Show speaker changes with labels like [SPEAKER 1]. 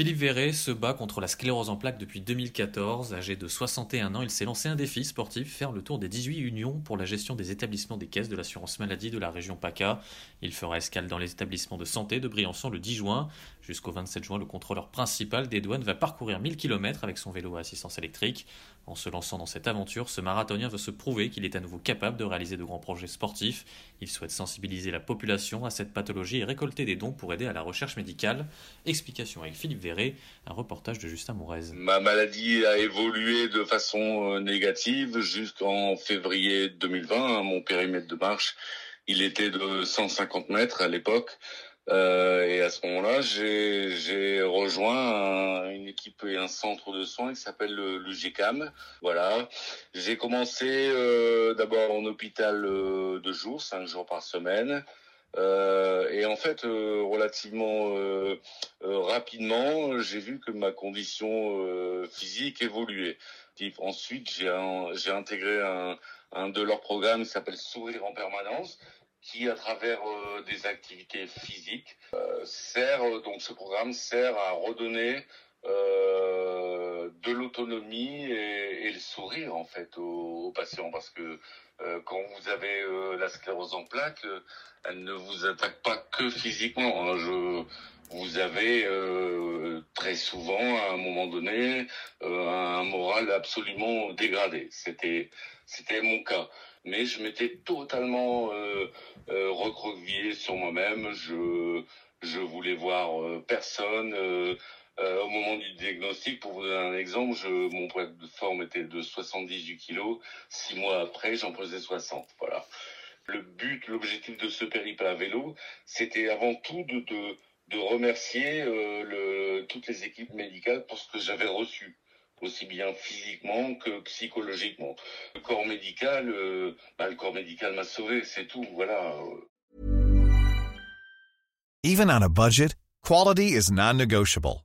[SPEAKER 1] Philippe Verret se bat contre la sclérose en plaques depuis 2014. Âgé de 61 ans, il s'est lancé un défi sportif, faire le tour des 18 unions pour la gestion des établissements des caisses de l'assurance maladie de la région PACA. Il fera escale dans les établissements de santé de Briançon le 10 juin. Jusqu'au 27 juin, le contrôleur principal des douanes va parcourir 1000 km avec son vélo à assistance électrique. En se lançant dans cette aventure, ce marathonien veut se prouver qu'il est à nouveau capable de réaliser de grands projets sportifs. Il souhaite sensibiliser la population à cette pathologie et récolter des dons pour aider à la recherche médicale. Explication avec Philippe Un reportage de Justin Mourez.
[SPEAKER 2] Ma maladie a évolué de façon euh, négative jusqu'en février 2020. Mon périmètre de marche, il était de 150 mètres à l'époque. Euh, et à ce moment-là, j'ai rejoint une équipe et un centre de soins qui s'appelle le, le. Voilà. J'ai commencé euh, d'abord en hôpital euh, de jour, cinq jours par semaine. Euh, et en fait, euh, relativement euh, rapidement, j'ai vu que ma condition physique évoluait. Ensuite, j'ai intégré un, un de leurs programmes qui s'appelle Sourire en permanence qui, à travers des activités physiques, sert donc ce programme sert à redonner euh, de l'autonomie et, et, le sourire en fait aux, aux patients parce que quand vous avez la sclérose en plaques, elle ne vous attaque pas que physiquement. Hein. Je, vous avez très souvent, à un moment donné, un moral absolument dégradé. C'était, c'était mon cas mais je m'étais totalement euh, euh, recroquevillé sur moi-même. Je je voulais voir euh, personne. Euh, euh, au moment du diagnostic, pour vous donner un exemple, je, mon poids de forme était de 78 kilos. Six mois après, j'en pesais 60. Voilà. Le but, l'objectif de ce périple à vélo, c'était avant tout de, de, remercier le, toutes les équipes médicales pour ce que j'avais reçu aussi bien physiquement que psychologiquement. Le corps médical, euh, bah, le corps médical m'a sauvé, c'est tout, voilà.
[SPEAKER 3] Even on a budget, quality is non-negotiable.